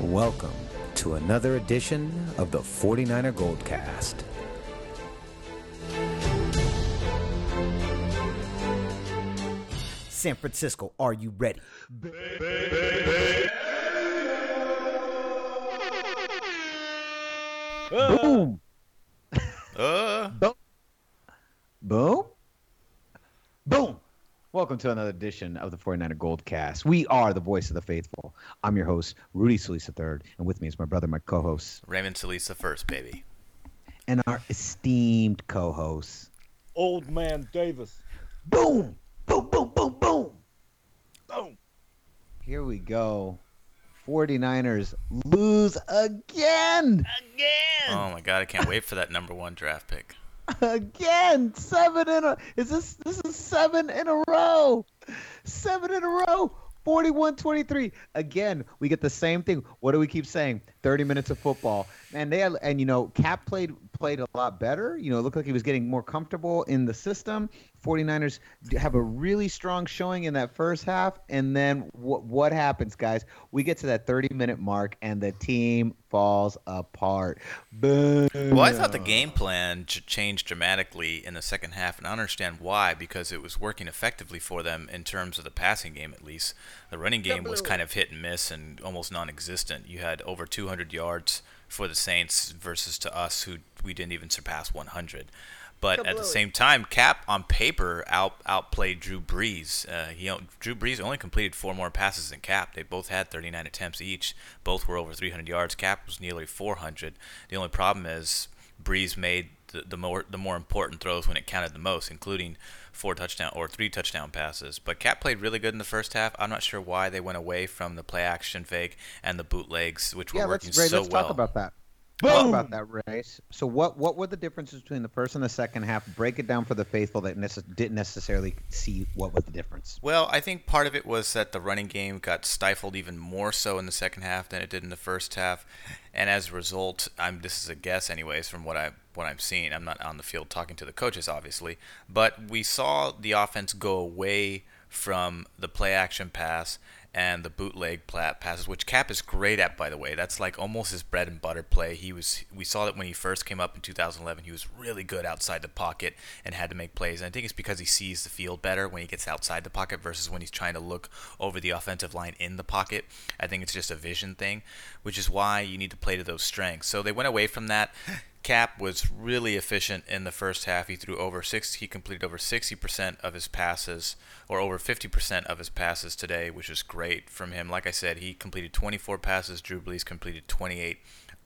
Welcome to another edition of the 49er Goldcast. San Francisco, are you ready? Boom. Uh, Boom. Boom. Welcome to another edition of the 49er Goldcast. We are the voice of the faithful. I'm your host, Rudy Solis III, and with me is my brother, my co-host, Raymond Salisa first, baby. and our esteemed co-host. Old Man Davis. Boom. Boom, boom, boom, boom. Boom. Here we go. 49ers lose again! again. Oh my god, I can't wait for that number one draft pick. Again. Seven in a is this this is seven in a row. Seven in a row. 41-23. Again, we get the same thing. What do we keep saying? 30 minutes of football. Man, they had, and you know, Cap played played a lot better. You know, looked like he was getting more comfortable in the system. 49ers have a really strong showing in that first half and then what what happens, guys? We get to that 30 minute mark and the team falls apart. Boom. Well, I thought the game plan changed dramatically in the second half, and I understand why because it was working effectively for them in terms of the passing game, at least. The running game was kind of hit and miss and almost non-existent. You had over 200 yards for the Saints versus to us, who we didn't even surpass 100. But at the same time, Cap on paper out outplayed Drew Brees. Uh, he Drew Brees only completed four more passes than Cap. They both had 39 attempts each. Both were over 300 yards. Cap was nearly 400. The only problem is Brees made the, the more the more important throws when it counted the most, including four touchdown or three touchdown passes. But Cap played really good in the first half. I'm not sure why they went away from the play action fake and the bootlegs, which were working Ray, so let's well. talk about that. Talk about that race. So, what what were the differences between the first and the second half? Break it down for the faithful that nece- didn't necessarily see what was the difference. Well, I think part of it was that the running game got stifled even more so in the second half than it did in the first half, and as a result, I'm this is a guess anyways from what I what I'm seeing. I'm not on the field talking to the coaches obviously, but we saw the offense go away from the play action pass and the bootleg passes, which Cap is great at, by the way. That's like almost his bread and butter play. He was we saw that when he first came up in 2011. He was really good outside the pocket and had to make plays. And I think it's because he sees the field better when he gets outside the pocket versus when he's trying to look over the offensive line in the pocket. I think it's just a vision thing, which is why you need to play to those strengths. So they went away from that. Cap was really efficient in the first half. He threw over six. He completed over 60% of his passes, or over 50% of his passes today, which is great from him. Like I said, he completed 24 passes. Drew Brees completed 28.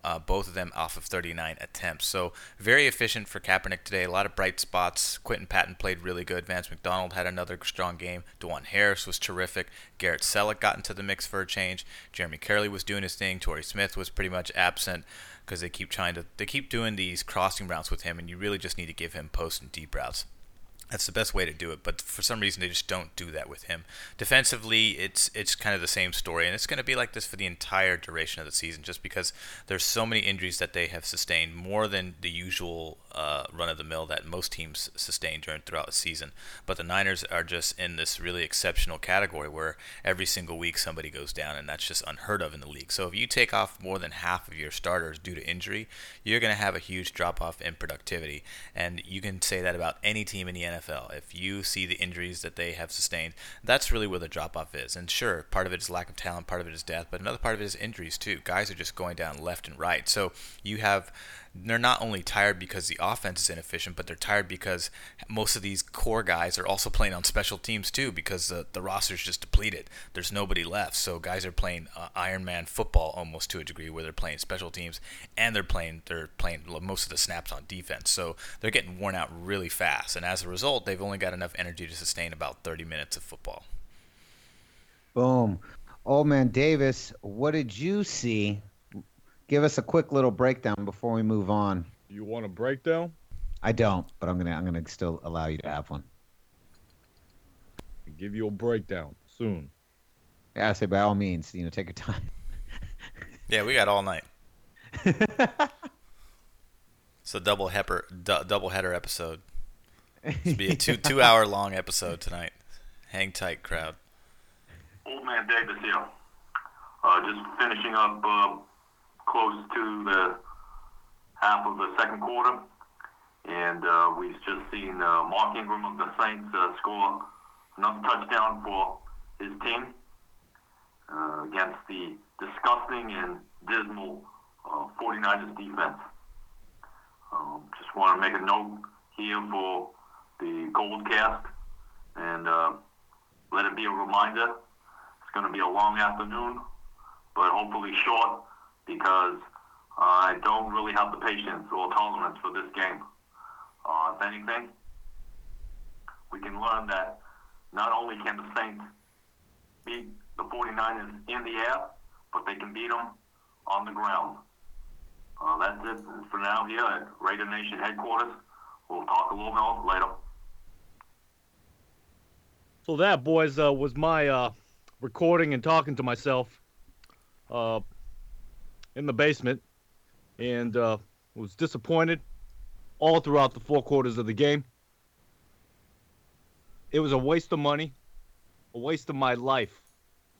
Uh, both of them off of 39 attempts. So very efficient for Kaepernick today. A lot of bright spots. Quinton Patton played really good. Vance McDonald had another strong game. DuJuan Harris was terrific. Garrett Celek got into the mix for a change. Jeremy Kerley was doing his thing. Torrey Smith was pretty much absent because they keep trying to they keep doing these crossing routes with him, and you really just need to give him post and deep routes. That's the best way to do it, but for some reason they just don't do that with him. Defensively, it's it's kind of the same story, and it's going to be like this for the entire duration of the season, just because there's so many injuries that they have sustained, more than the usual uh, run of the mill that most teams sustain during throughout the season. But the Niners are just in this really exceptional category where every single week somebody goes down, and that's just unheard of in the league. So if you take off more than half of your starters due to injury, you're going to have a huge drop off in productivity, and you can say that about any team in the NFL. If you see the injuries that they have sustained, that's really where the drop off is. And sure, part of it is lack of talent, part of it is death, but another part of it is injuries too. Guys are just going down left and right. So you have they're not only tired because the offense is inefficient, but they're tired because most of these core guys are also playing on special teams too because the, the roster's just depleted. There's nobody left. So guys are playing uh, Iron Man football almost to a degree where they're playing special teams and they're playing they're playing most of the snaps on defense. So they're getting worn out really fast. And as a result, they've only got enough energy to sustain about 30 minutes of football. Boom. Old man Davis, what did you see? Give us a quick little breakdown before we move on. You want a breakdown? I don't, but I'm gonna I'm gonna still allow you to have one. I'll give you a breakdown soon. Yeah, I say by all means, you know, take your time. Yeah, we got all night. It's a double heifer, du- double header episode. It's be a two two hour long episode tonight. Hang tight, crowd. Old man Davis here. Uh, just finishing up uh, close to the half of the second quarter, and uh, we've just seen uh, Mark Ingram of the Saints uh, score another touchdown for his team uh, against the disgusting and dismal uh, 49ers defense. Um, just want to make a note here for the Gold Cast and uh, let it be a reminder. It's going to be a long afternoon, but hopefully short because I don't really have the patience or tolerance for this game. Uh, if anything, we can learn that not only can the Saints beat the 49ers in the air, but they can beat them on the ground. Uh, that's it for now here at Raider Nation headquarters. We'll talk a little more later. So that, boys, uh, was my uh, recording and talking to myself uh, in the basement, and uh, was disappointed all throughout the four quarters of the game. It was a waste of money, a waste of my life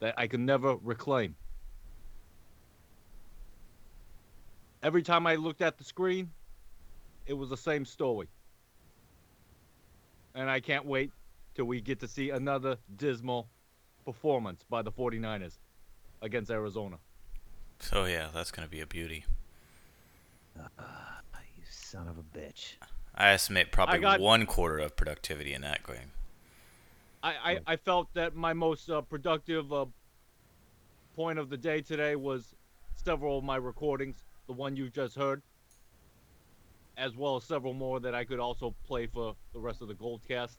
that I could never reclaim. Every time I looked at the screen, it was the same story. And I can't wait till we get to see another dismal performance by the 49ers against Arizona. So yeah, that's gonna be a beauty. You son of a bitch. I estimate probably I got- one quarter of productivity in that game. I, I, I felt that my most uh, productive uh, point of the day today was several of my recordings, the one you just heard, as well as several more that I could also play for the rest of the Goldcast.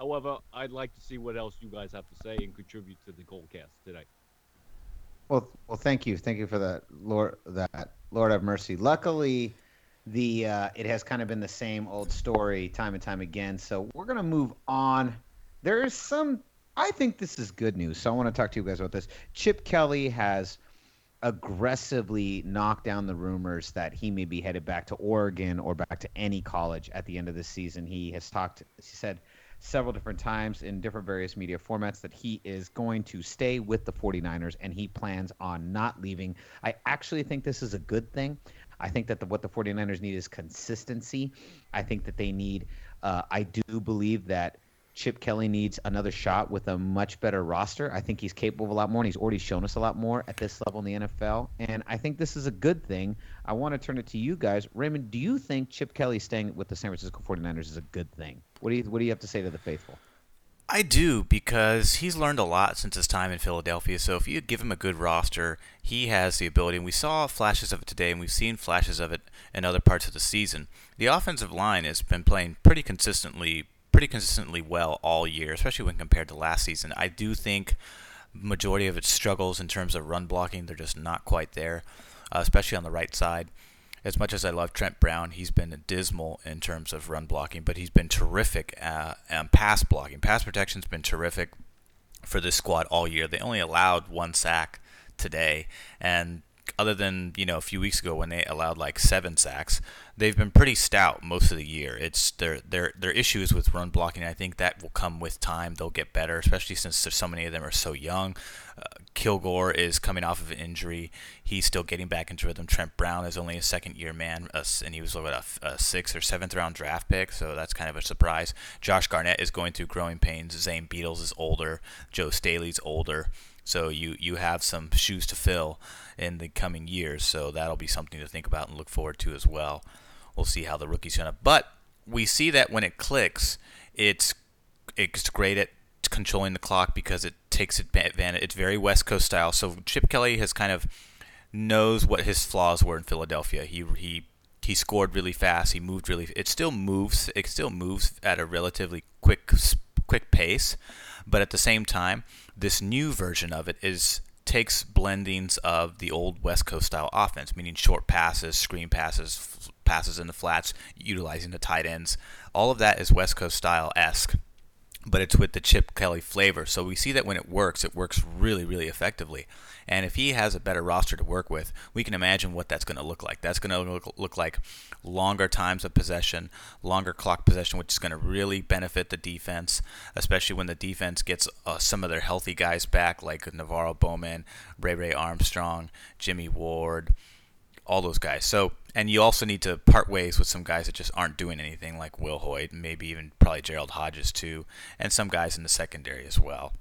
However, I'd like to see what else you guys have to say and contribute to the Goldcast today. Well, well, thank you, thank you for that, Lord. That Lord have mercy. Luckily, the uh, it has kind of been the same old story time and time again. So we're gonna move on. There is some. I think this is good news. So I want to talk to you guys about this. Chip Kelly has aggressively knocked down the rumors that he may be headed back to Oregon or back to any college at the end of the season. He has talked. He said several different times in different various media formats that he is going to stay with the 49ers and he plans on not leaving. I actually think this is a good thing. I think that the, what the 49ers need is consistency. I think that they need, uh, I do believe that Chip Kelly needs another shot with a much better roster. I think he's capable of a lot more, and he's already shown us a lot more at this level in the NFL. And I think this is a good thing. I want to turn it to you guys. Raymond, do you think Chip Kelly staying with the San Francisco 49ers is a good thing? What do you What do you have to say to the faithful? I do because he's learned a lot since his time in Philadelphia. So if you give him a good roster, he has the ability. And we saw flashes of it today, and we've seen flashes of it in other parts of the season. The offensive line has been playing pretty consistently, pretty consistently well all year, especially when compared to last season. I do think majority of its struggles in terms of run blocking, they're just not quite there, uh, especially on the right side as much as I love Trent Brown, he's been dismal in terms of run blocking, but he's been terrific uh, um, pass blocking. Pass protection's been terrific for this squad all year. They only allowed one sack today, and other than you know a few weeks ago when they allowed like seven sacks, they've been pretty stout most of the year. It's their their their issues with run blocking. I think that will come with time. They'll get better, especially since there's so many of them are so young. Uh, Kilgore is coming off of an injury. He's still getting back into rhythm. Trent Brown is only a second year man, uh, and he was what, a, a sixth or seventh round draft pick, so that's kind of a surprise. Josh Garnett is going through growing pains. Zane Beadles is older. Joe Staley's older. So you, you have some shoes to fill in the coming years. So that'll be something to think about and look forward to as well. We'll see how the rookies turn up. But we see that when it clicks, it's it's great at controlling the clock because it takes advantage. It's very West Coast style. So Chip Kelly has kind of knows what his flaws were in Philadelphia. He he he scored really fast. He moved really. It still moves. It still moves at a relatively quick quick pace, but at the same time, this new version of it is takes blendings of the old West Coast style offense, meaning short passes, screen passes, f- passes in the flats, utilizing the tight ends. All of that is West Coast style esque. But it's with the Chip Kelly flavor. So we see that when it works, it works really, really effectively. And if he has a better roster to work with, we can imagine what that's going to look like. That's going to look, look like longer times of possession, longer clock possession, which is going to really benefit the defense, especially when the defense gets uh, some of their healthy guys back, like NaVorro Bowman, Ray Ray Armstrong, Jimmy Ward all those guys. So, and you also need to part ways with some guys that just aren't doing anything, like Will Hoyt, maybe even probably Gerald Hodges too, and some guys in the secondary as well.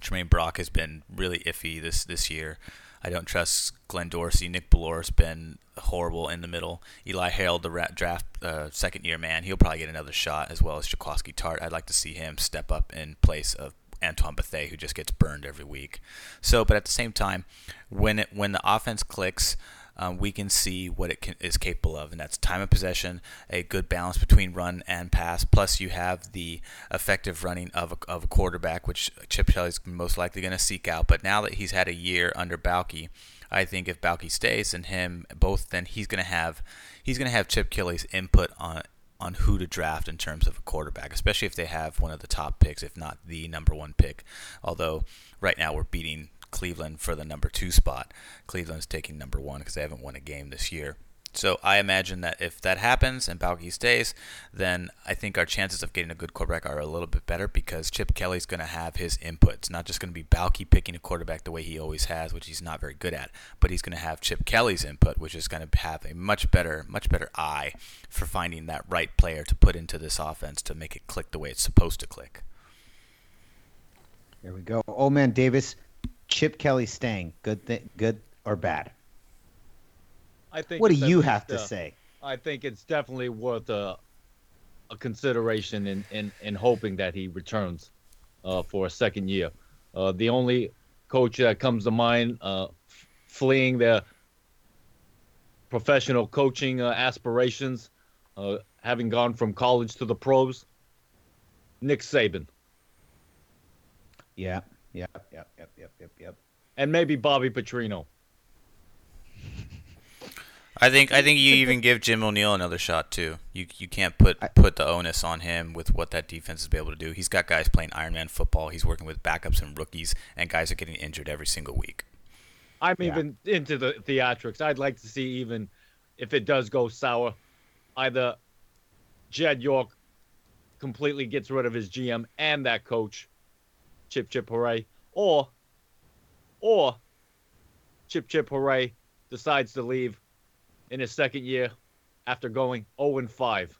Tramaine Brock has been really iffy this this year. I don't trust Glenn Dorsey. Nick Bellore's been horrible in the middle. Eli Harold, the draft uh, second year man, he'll probably get another shot as well as Jaquiski Tartt. I'd like to see him step up in place of Antoine Bethea, who just gets burned every week. So, but at the same time, when it when the offense clicks, um, we can see what it can, is capable of, and that's time of possession, a good balance between run and pass. Plus, you have the effective running of a, of a quarterback, which Chip Kelly is most likely going to seek out. But now that he's had a year under Baalke, I think if Baalke stays and him both, then he's going to have he's going to have Chip Kelly's input on on who to draft in terms of a quarterback, especially if they have one of the top picks, if not the number one pick. Although right now we're beating Cleveland for the number two spot. Cleveland's taking number one because they haven't won a game this year. So I imagine that if that happens and Baalke stays, then I think our chances of getting a good quarterback are a little bit better because Chip Kelly's going to have his input. It's not just going to be Baalke picking a quarterback the way he always has, which he's not very good at, but he's going to have Chip Kelly's input, which is going to have a much better, much better eye for finding that right player to put into this offense to make it click the way it's supposed to click. There we go. Old man, Davis, Chip Kelly staying, good thing, good or bad? I think. What do you have to uh, say? I think it's definitely worth a, a consideration in, in, in hoping that he returns uh, for a second year. Uh, the only coach that comes to mind uh, f- fleeing their professional coaching uh, aspirations, uh, having gone from college to the pros, Nick Saban. Yeah, Yep, yep, yep, yep, yep, yep. And maybe Bobby Petrino. I think I think you even give Jim O'Neill another shot too. You you can't put put the onus on him with what that defense is able to do. He's got guys playing Ironman football. He's working with backups and rookies, and guys are getting injured every single week. I'm yeah. even into the theatrics. I'd like to see even if it does go sour, either Jed York completely gets rid of his GM and that coach, chip chip hooray, or or chip chip hooray decides to leave in his second year after going 0 and 5.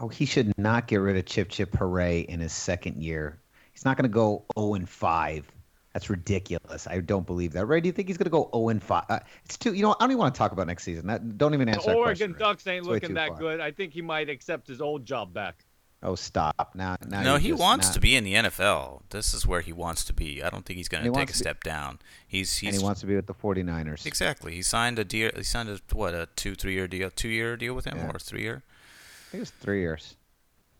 Oh, he should not get rid of Chip Chip Hooray in his second year. He's not going to go 0 and 5. That's ridiculous. I don't believe that. Ray, do you think he's going to go 0 and 5? Uh, it's too. You know, I don't even want to talk about next season. That, don't even answer. The Oregon Ducks ain't it's looking that far. good. I think he might accept his old job back. Oh, stop! Now, now no, he wants not... to be in the NFL. This is where he wants to be. I don't think he's going to take a step be... down. He's, he's and he wants to be with the 49ers. Exactly. He signed a deal. He signed a what a two three year deal, two year deal with him, yeah. or three year. I think it was three years.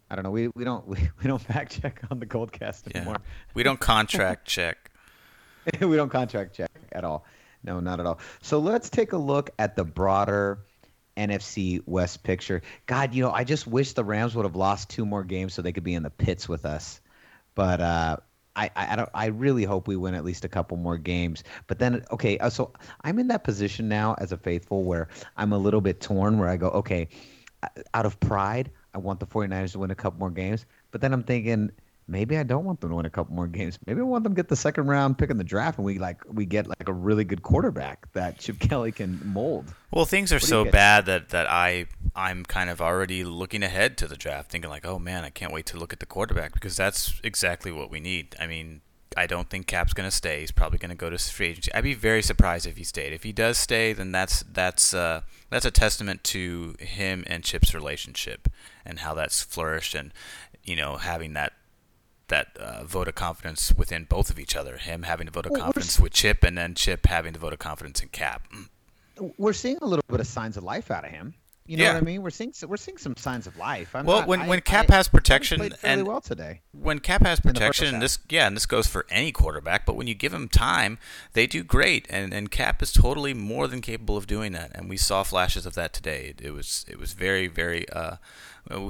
I don't know. We we don't we, we don't fact check on the Goldcast anymore. Yeah. We don't contract check. we don't contract check at all. No, not at all. So let's take a look at the broader NFC West picture. God, you know, I just wish the Rams would have lost two more games so they could be in the pits with us. But uh, I, I, don't. I really hope we win at least a couple more games. But then, okay, uh, so I'm in that position now as a faithful where I'm a little bit torn. Where I go, okay, uh, out of pride, I want the 49ers to win a couple more games. But then I'm thinking maybe I don't want them to win a couple more games. Maybe I want them to get the second round pick in the draft, and we like we get like a really good quarterback that Chip Kelly can mold. Well, things are so bad that that I I'm kind of already looking ahead to the draft, thinking like, oh man, I can't wait to look at the quarterback because that's exactly what we need. I mean. I don't think Cap's going to stay. He's probably going to go to free agency. I'd be very surprised if he stayed. If he does stay, then that's that's uh, that's a testament to him and Chip's relationship and how that's flourished, and you know having that that uh, vote of confidence within both of each other. Him having a vote of well, confidence with Chip, and then Chip having the vote of confidence in Cap. We're seeing a little bit of signs of life out of him. You know Yeah. what I mean? We're seeing we're seeing some signs of life. I'm Well, not- when- I- when Cap I- has I thought he protection played and- well today. when Cap has protection, this yeah, and this goes for any quarterback, but when you give him time, they do great, and, and Cap is totally more than capable of doing that, and we saw flashes of that today. It, it was it was very very. Uh,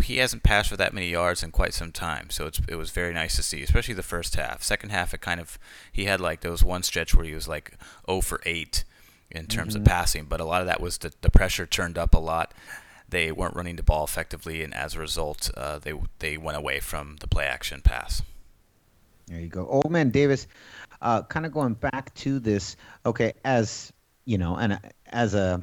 he hasn't passed for that many yards in quite some time, so it's it was very nice to see, especially the first half. Second half, it kind of he had like those one stretch where he was like 0 for 8 in terms Mm-hmm. of passing, but a lot of that was the, the pressure turned up a lot. They weren't running the ball effectively, and as a result, uh, they they went away from the play action pass. There you go. Old man Davis, uh, kind of going back to this. Okay, as you know, and uh, as a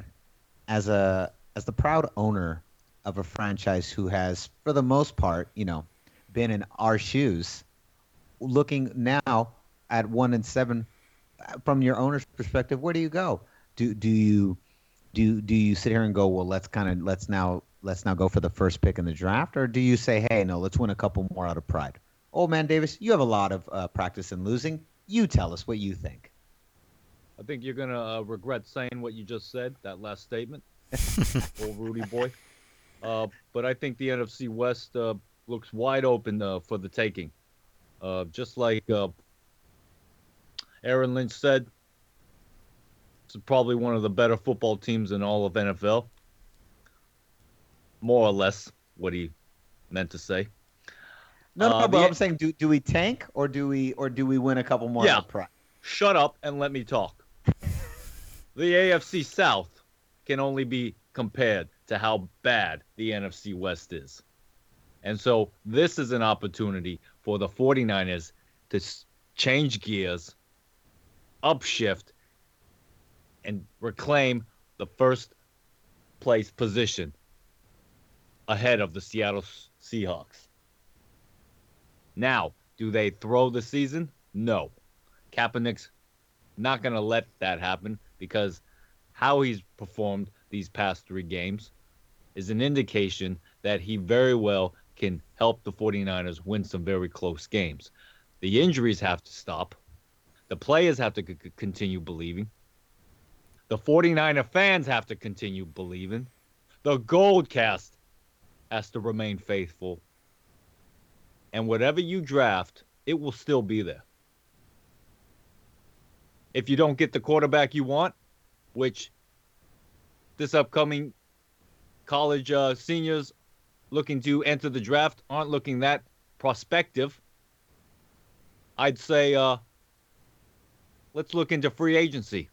as a as the proud owner of a franchise who has, for the most part, you know, been in our shoes, looking now at one and seven, uh, from your owner's perspective, where do you go? Do do you do do you sit here and go, well, let's kind of let's now let's now go for the first pick in the draft, or do you say, hey, no, let's win a couple more out of pride? Old man Davis, you have a lot of uh, practice in losing. You tell us what you think. I think you're gonna uh, regret saying what you just said, that last statement, old Rudy boy. Uh, but I think the NFC West uh, looks wide open uh, for the taking. Uh, just like uh, Aaron Lynch said, it's probably one of the better football teams in all of NFL. More or less what he meant to say. No, Uh, no, but the- I'm saying, do do we tank or do we or do we win a couple more? Yeah. shut up and let me talk. the AFC South can only be compared to how bad the NFC West is. And so this is an opportunity for the 49ers to change gears, upshift, and reclaim the first place position ahead of the Seattle Seahawks. Now, do they throw the season? No. Kaepernick's not going to let that happen because how he's performed these past three games is an indication that he very well can help the 49ers win some very close games. The injuries have to stop. The players have to c- continue believing. The 49er fans have to continue believing. The Gold Cast has to remain faithful. And whatever you draft, it will still be there if you don't get the quarterback you want, which this upcoming college uh, seniors looking to enter the draft aren't looking that prospective, I'd say uh, let's look into free agency.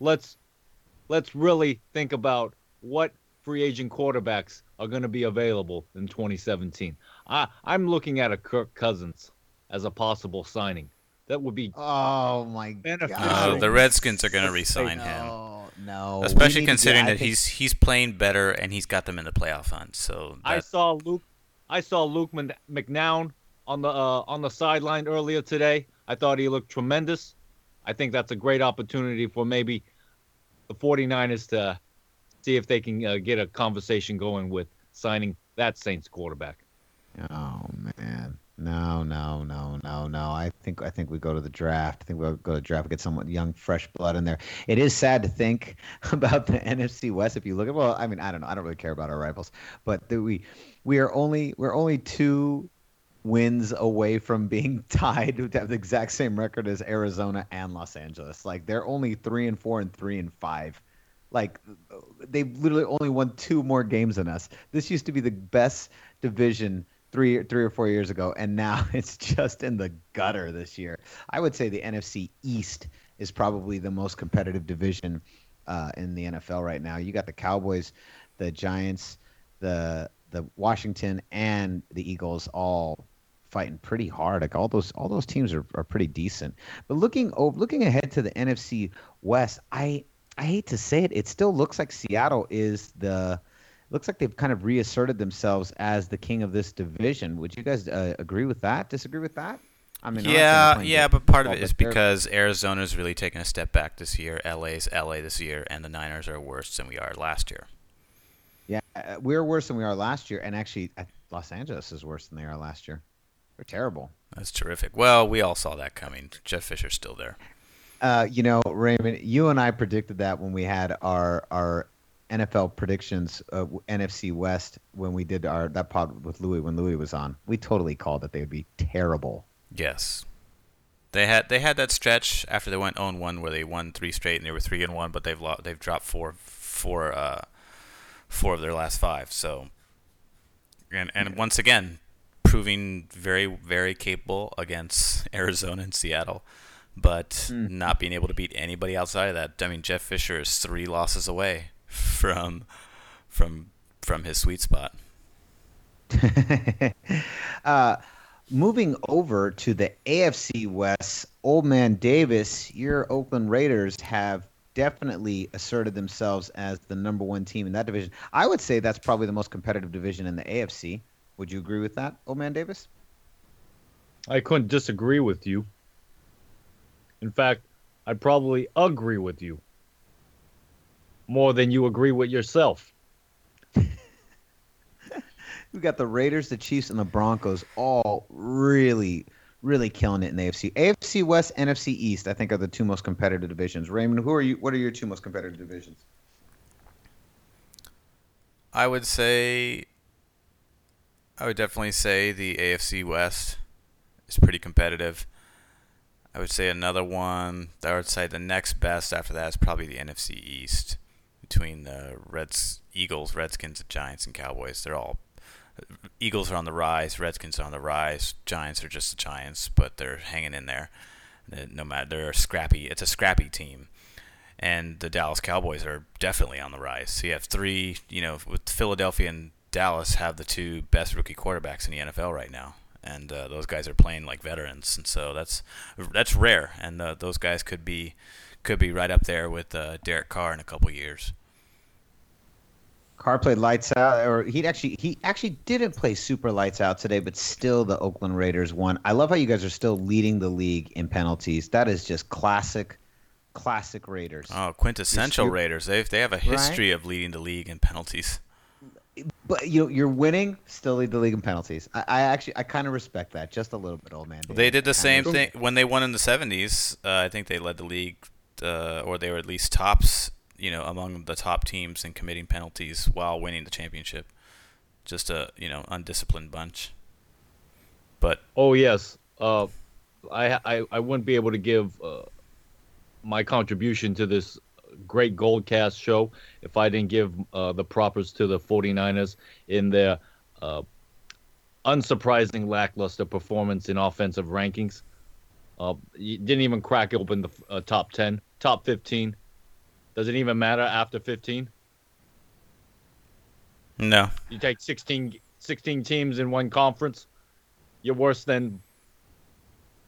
Let's let's really think about what free agent quarterbacks are going to be available in 2017. I, I'm looking at a Kirk Cousins as a possible signing. That would be Oh my Beneficial. god! Uh, the Redskins are going to re-sign him, No, no. especially need to get- considering that think- he's he's playing better and he's got them in the playoff hunt. So I saw Luke. I saw Luke Mc- McCown on the uh, on the sideline earlier today. I thought he looked tremendous. I think that's a great opportunity for maybe the 49ers to see if they can uh, get a conversation going with signing that Saints quarterback. Oh man. No, no, no, no, no. I think I think we go to the draft. I think we'll go to the draft, get some young, fresh blood in there. It is sad to think about the NFC West. If you look at, well, I mean, I don't know. I don't really care about our rivals, but that we we are only we're only two wins away from being tied to have the exact same record as Arizona and Los Angeles. Like they're only three and four and three and five. Like they've literally only won two more games than us. This used to be the best division three three or four years ago, and now it's just in the gutter this year. I would say the NFC East is probably the most competitive division uh, in the NFL right now. You got the Cowboys, the Giants, the the Washington, and the Eagles all fighting pretty hard. Like all those all those teams are, are pretty decent. But looking over, looking ahead to the NFC West, I I hate to say it, it still looks like Seattle is the looks like they've kind of reasserted themselves as the king of this division. Would you guys uh, agree with that? Disagree with that? I mean, I'm not saying they're yeah, yeah, but part of it is because Arizona's really taken a step back this year. LA's LA this year, and the Niners are worse than we are last year. yeah, uh, we're worse than we are last year, and actually, Los Angeles is worse than they are last year. They're terrible. That's terrific. Well, we all saw that coming. Jeff Fisher's still there. Uh, you know, Raymond, you and I predicted that when we had our our NFL predictions, uh, NFC West, when we did our that pod with Louis when Louis was on. We totally called that they would be terrible. Yes. They had they had that stretch after they went on 1 where they won three straight and they were three and one, but they've lo- they've dropped four four uh, four of their last five. So and and once again proving very very capable against Arizona and Seattle, but not being able to beat anybody outside of that. I mean, Jeff Fisher is three losses away from from from his sweet spot. uh, moving over to the AFC West, Old Man Davis, your Oakland Raiders have definitely asserted themselves as the number one team in that division. I would say that's probably the most competitive division in the AFC. Would you agree with that, Old Man Davis? I couldn't disagree with you. In fact, I'd probably agree with you more than you agree with yourself. We got the Raiders, the Chiefs, and the Broncos all really, really killing it in the AFC. AFC West, NFC East, I think are the two most competitive divisions. Raymond, who are you? What are your two most competitive divisions? I would say I would definitely say the AFC West is pretty competitive. I would say another one I would say the next best after that is probably the NFC East between the Reds, Eagles, Redskins, Giants, and Cowboys. They're all Eagles are on the rise, Redskins are on the rise, Giants are just the Giants, but they're hanging in there. No matter they're scrappy. It's a scrappy team and the Dallas Cowboys are definitely on the rise. So you have three, you know, with Philadelphia and Dallas have the two best rookie quarterbacks in the NFL right now, and uh, those guys are playing like veterans, and so that's that's rare, and uh, those guys could be could be right up there with uh, Derek Carr in a couple years. Carr played lights out, or he actually he actually didn't play super lights out today, but still the Oakland Raiders won. I love how you guys are still leading the league in penalties. That is just classic, classic Raiders. Oh, quintessential Raiders! They they have a history of leading the league in penalties. But you know, you're winning, still lead the league in penalties. I, I actually I kind of respect that just a little bit, old man. They did the same thing when they won in the '70s. Uh, I think they led the league, uh, or they were at least tops, you know, among the top teams in committing penalties while winning the championship. Just a you know undisciplined bunch. But Oh yes, uh, I, I I wouldn't be able to give uh, my contribution to this great Goldcast show if I didn't give uh, the props to the 49ers in their uh, unsurprising lackluster performance in offensive rankings. Uh, you didn't even crack open the uh, top 10, top 15. Does it even matter after 15? no, You take 16, 16 teams in one conference, you're worse than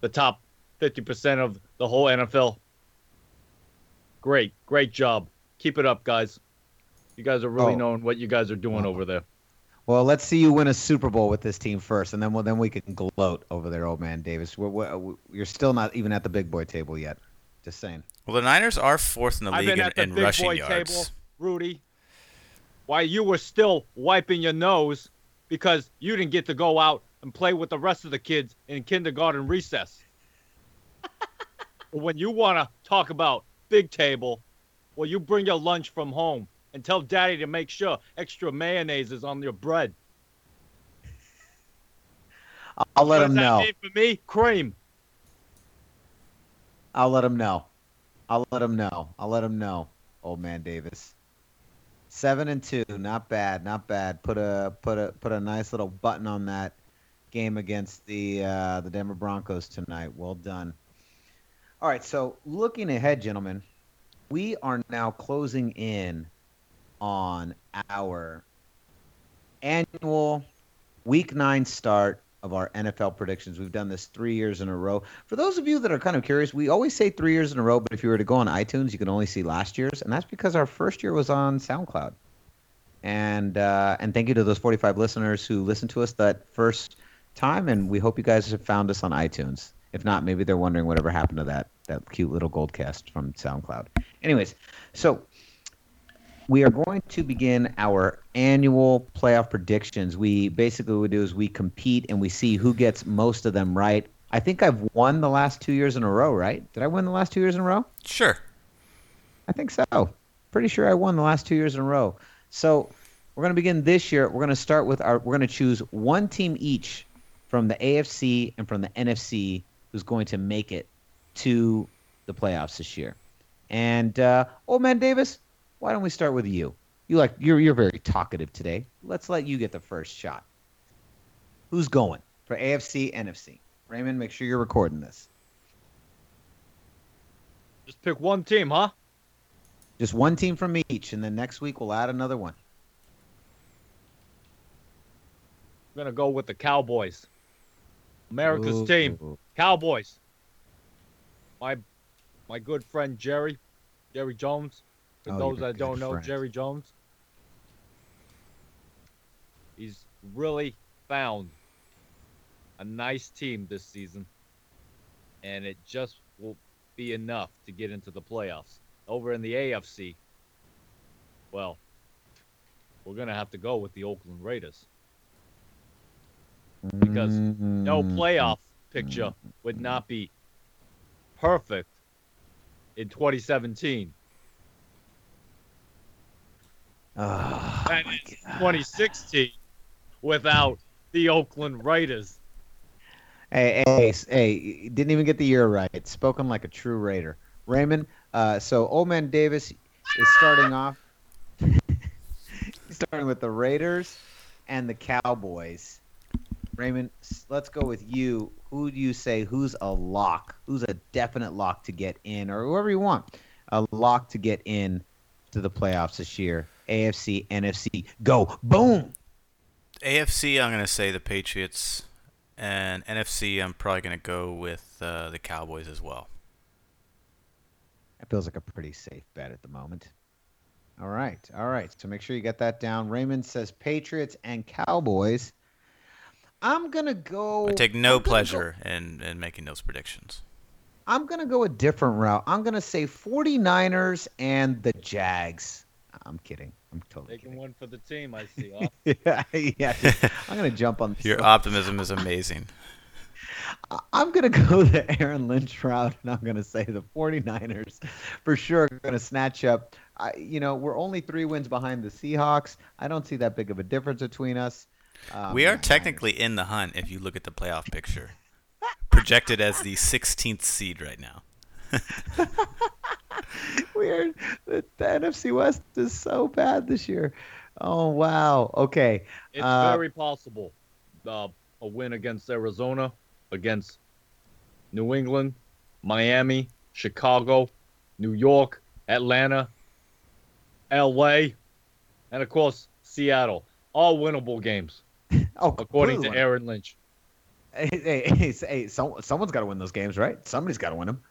the top 50% of the whole NFL. Great, great job. Keep it up, guys. You guys are really Oh. knowing what you guys are doing oh. over there. Well, let's see you win a Super Bowl with this team first, and then well, then we can gloat over there, old man Davis. We're, we're, you're still not even at the big boy table yet. Just saying. Well the Niners are fourth in the I've league been in, at the in big rushing boy yards. table, Rudy. While you were still wiping your nose because you didn't get to go out and play with the rest of the kids in kindergarten recess. when you want to talk about big table, well, you bring your lunch from home and tell daddy to make sure extra mayonnaise is on your bread. I'll, I'll let What him does that know. mean for me? Cream. I'll let him know. I'll let him know. I'll let him know, old man Davis. Seven and two, not bad, not bad. Put a put a put a nice little button on that game against the uh, the Denver Broncos tonight. Well done. All right, so looking ahead, gentlemen, we are now closing in on our annual Week Nine start of our NFL predictions. We've done this three years in a row. For those of you that are kind of curious, we always say three years in a row, but if you were to go on iTunes, you can only see last year's, and that's because our first year was on SoundCloud. And uh, and thank you to those 45 listeners who listened to us that first time, and we hope you guys have found us on iTunes. If not, maybe they're wondering whatever happened to that that cute little gold cast from SoundCloud. Anyways, so we are going to begin our annual playoff predictions. We basically what we do is we compete and we see who gets most of them right. I think I've won the last two years in a row, right? Did I win the last two years in a row? Sure. I think so. pretty sure I won the last two years in a row. So we're going to begin this year. We're going to start with our. We're going to choose one team each from the AFC and from the NFC who's going to make it to the playoffs this year. And uh, old man Davis, why don't we start with you? You like you're you're very talkative today. Let's let you get the first shot. Who's going for AFC, NFC? Raymond, make sure you're recording this. Just pick one team, huh? Just one team from each, and then next week we'll add another one. I'm gonna go with the Cowboys. America's Ooh. team, Cowboys. My my good friend Jerry, Jerry Jones. For Oh, those that don't good know. Jerry Jones. He's really found a nice team this season, and it just will be enough to get into the playoffs. Over in the AFC, well, we're gonna have to go with the Oakland Raiders because no Mm, playoff picture would not be perfect in 2017. My in God. 2016 without the Oakland Raiders. Hey, hey, hey, didn't even get the year right. Spoken like a true Raider. Raymond, uh, so Old Man Davis is starting off. Starting with the Raiders and the Cowboys. Raymond, let's go with you. Who do you say who's a lock? Who's a definite lock to get in, or whoever you want, a lock to get in to the playoffs this year? AFC, NFC, go boom. AFC, I'm going to say the Patriots, and NFC, I'm probably going to go with uh, the Cowboys as well. That feels like a pretty safe bet at the moment. All right, all right. So make sure you get that down. Raymond says Patriots and Cowboys. I'm gonna go. I take no I'm gonna go- pleasure in, in making those predictions. I'm gonna go a different route. I'm gonna say 49ers and the Jags. I'm kidding. I'm totally Taking kidding. one for the team, I see. Yeah, yeah. I'm gonna jump on. Your this. optimism is amazing. I- I'm going to go the Aaron Lynch route, and I'm going to say the 49ers for sure are going to snatch up. I, you know, we're only three wins behind the Seahawks. I don't see that big of a difference between us. Um, we are the technically in the hunt if you look at the playoff picture. Projected as the 16th seed right now. Weird. The, the NFC West is so bad this year. Oh wow. Okay. It's Uh, very possible. Uh, a win against Arizona, against New England, Miami, Chicago, New York, Atlanta, LA, and of course Seattle. All winnable games, Oh, according to. Aaron Lynch. Hey, hey, hey, hey some, someone's got to win those games, right? Somebody's got to win them.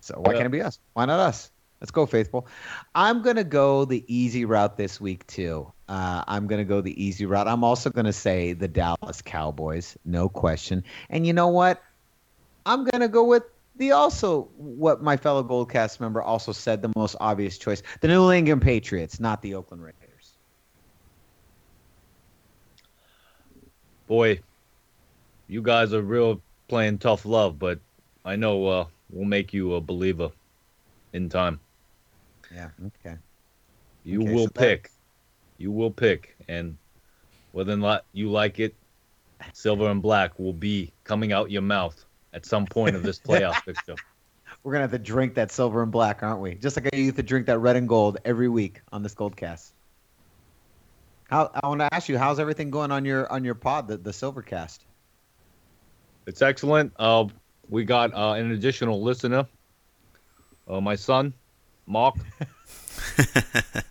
So why Yeah. can't it be us? Why not us? Let's go, faithful. I'm gonna go the easy route this week too. Uh, I'm gonna go the easy route. I'm also gonna say the Dallas Cowboys, no question. And you know what? I'm gonna go with the also what my fellow Goldcast member also said the most obvious choice: the New England Patriots, not the Oakland Raiders. Boy, you guys are real playing tough love, but I know uh, we'll make you a believer in time. Yeah. Okay. You Okay, will so that- pick. You will pick, and whether or not you like it, silver and black will be coming out your mouth at some point of this playoff picture. We're gonna have to drink that silver and black, aren't we? Just like I used to drink that red and gold every week on this gold cast. How I want to ask you, how's everything going on your on your pod, the the silver cast? It's excellent. Uh, we got uh, an additional listener, uh, my son, Mark.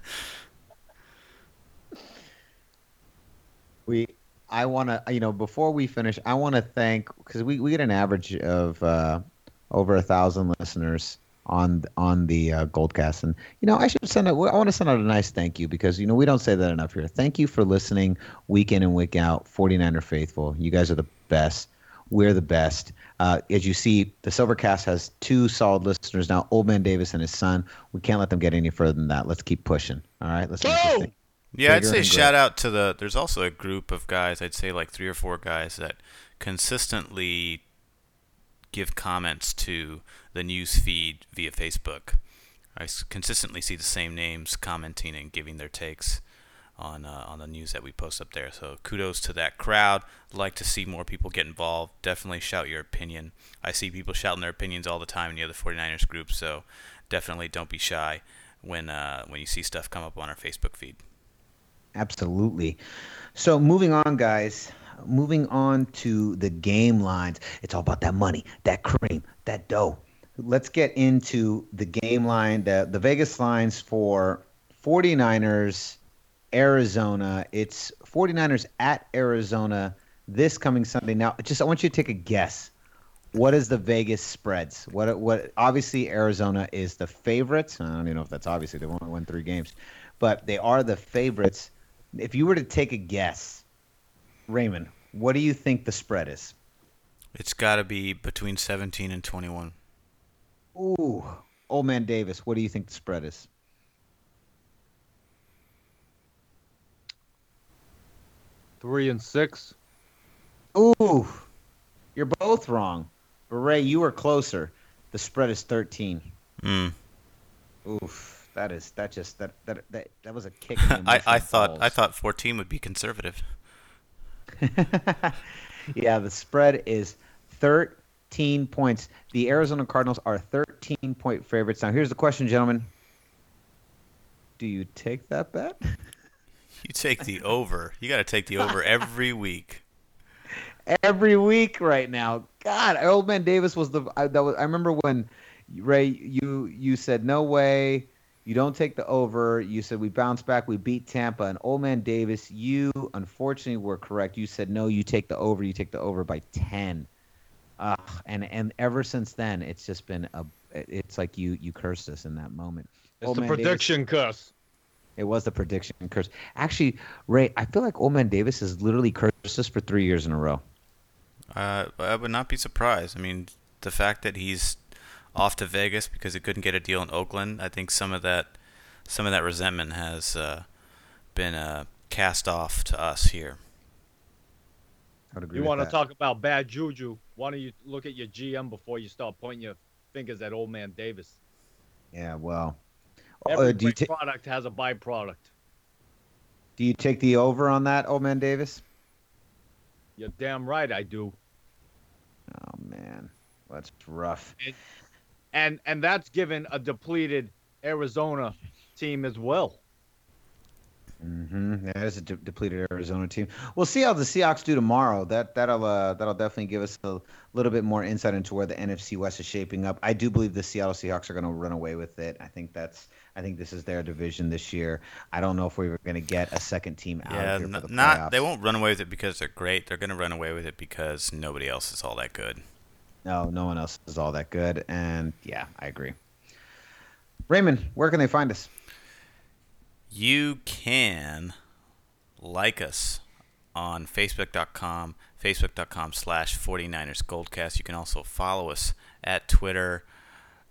We, I want to, you know, before we finish, I want to thank because we, we get an average of uh, over a thousand listeners on on the uh, Goldcast, and you know, I should send out. I want to send out a nice thank you because you know we don't say that enough here. Thank you for listening week in and week out. 49er faithful, you guys are the best. We're the best. Uh, as you see, the Silvercast has two solid listeners now. Old Man Davis and his son. We can't let them get any further than that. Let's keep pushing. All right. Let's make Go! Yeah, I'd say and shout out to the. There's also a group of guys. I'd say like three or four guys that consistently give comments to the news feed via Facebook. I consistently see the same names commenting and giving their takes on uh, on the news that we post up there. So kudos to that crowd. Like to see more people get involved. Definitely shout your opinion. I see people shouting their opinions all the time in the other 49ers group. So definitely don't be shy when uh, when you see stuff come up on our Facebook feed. Absolutely. So moving on, guys. Moving on to the game lines. It's all about that money, that cream, that dough. Let's get into the game line, the, the Vegas lines for 49ers, Arizona. It's 49ers at Arizona this coming Sunday. Now, just I want you to take a guess. What is the Vegas spreads? What what obviously Arizona is the favorites. I don't even know if that's obviously they only won three games, but they are the favorites. If you were to take a guess, Raymond, what do you think the spread is? It's got to be between 17 and 21. Ooh, old man Davis, what do you think the spread is? Three and six. Ooh, you're both wrong. But Ray, you were closer. The spread is 13. Mm. Oof, that is that just that that that, that was a kick. I, I emotional thought I thought 14 would be conservative. yeah, the spread is 13 points. The Arizona Cardinals are 13 point favorites. Now, here's the question, gentlemen. Do you take that bet? You take the over. You got to take the over every week. Every week right now. God, old man Davis was the I, that was I remember when Ray you you said no way. You don't take the over. You said we bounce back. We beat Tampa. And old man Davis, you unfortunately were correct. You said no. You take the over. You take the over by ten. Uh, and and ever since then, it's just been a. It's like you you cursed us in that moment. It's Old the man Davis- prediction curse. It was the prediction curse. Actually, Ray, I feel like Old Man Davis has literally cursed us for three years in a row. Uh, I would not be surprised. I mean, the fact that he's off to Vegas because he couldn't get a deal in Oakland, I think some of that, some of that resentment has uh, been uh, cast off to us here. I would agree You want to talk about bad juju? Why don't you look at your GM before you start pointing your fingers at old man Davis? Yeah, well. Every Uh, do you ta- product has a byproduct. do you take the over on that, Old Man Davis? You're damn right I do. Oh man, that's rough. And and that's given a depleted Arizona team as well. Mm-hmm. That is a de- depleted Arizona team. We'll see how the Seahawks do tomorrow. That that'll uh, that'll definitely give us a little bit more insight into where the NFC West is shaping up. I do believe the Seattle Seahawks are going to run away with it. I think that's I think this is their division this year. I don't know if we were going to get a second team out Yeah, here n- for the not they won't run away with it because they're great. They're going to run away with it because nobody else is all that good. No, no one else is all that good. And yeah, I agree. Raymond, where can they find us? You can like us on facebook.com, facebook.com slash 49ers Goldcast. You can also follow us at Twitter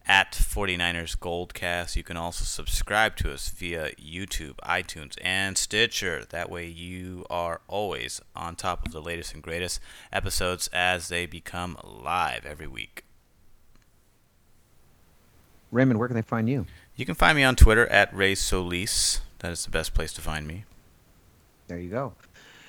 at 49ers Goldcast. You can also subscribe to us via YouTube, iTunes, and Stitcher. That way you are always on top of the latest and greatest episodes as they become live every week. Raymond, where can they find you? You can find me on Twitter at Ray Solis. That is the best place to find me. There you go.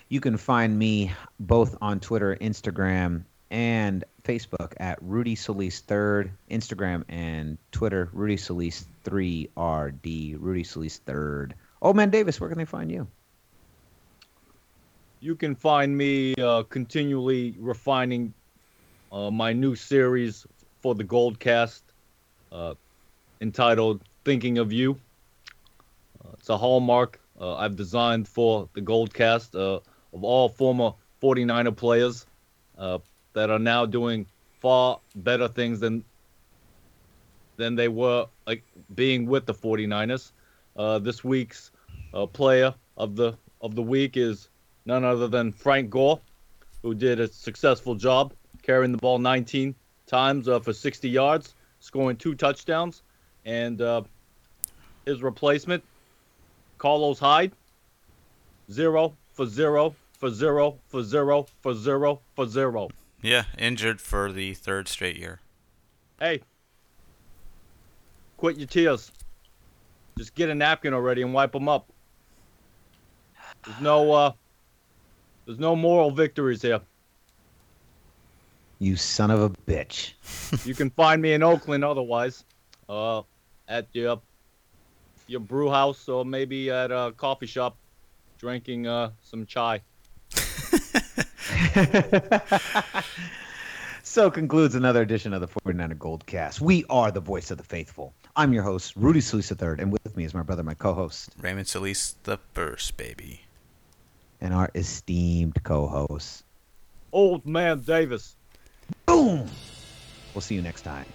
You can find me both on Twitter, Instagram, and Facebook at Rudy Solis Third. Instagram and Twitter, Rudy Solis Three RD. Rudy Solis Third. Oh man, Davis, where can they find you? You can find me uh, continually refining uh, my new series for the Goldcast, uh, entitled "Thinking of You." Uh, it's a hallmark uh, I've designed for the Goldcast uh, of all former 49er players uh, that are now doing far better things than than they were like being with the 49ers. Uh, this week's player of the of the week is none other than Frank Gore, who did a successful job carrying the ball 19 times uh, for 60 yards, scoring two touchdowns, and uh, his replacement, Carlos Hyde, zero for zero for zero for zero for zero for zero. Yeah, injured for the third straight year. Hey, quit your tears. Just get a napkin already and wipe them up. There's no uh, there's no moral victories here. You son of a bitch. You can find me in Oakland otherwise, uh, at your your brew house or maybe at a coffee shop, drinking uh some chai. so concludes another edition of the 49er Gold Cast. We are the voice of the faithful. I'm your host, Rudy Solis III, and with me is my brother, my co-host, Raymond Solis the first baby. and our esteemed co-host. Old man Davis. Boom! We'll see you next time.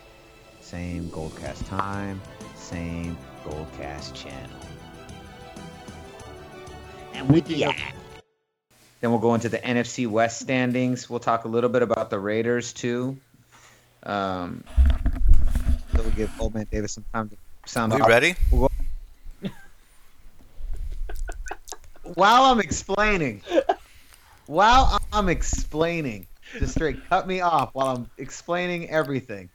Same Goldcast time, same Goldcast channel. And with that, then we'll go into the NFC West standings. We'll talk a little bit about the Raiders too. Um, so we'll give Old Man Davis some time to sound We off. ready? While I'm explaining, while I'm explaining, just straight cut me off while I'm explaining everything.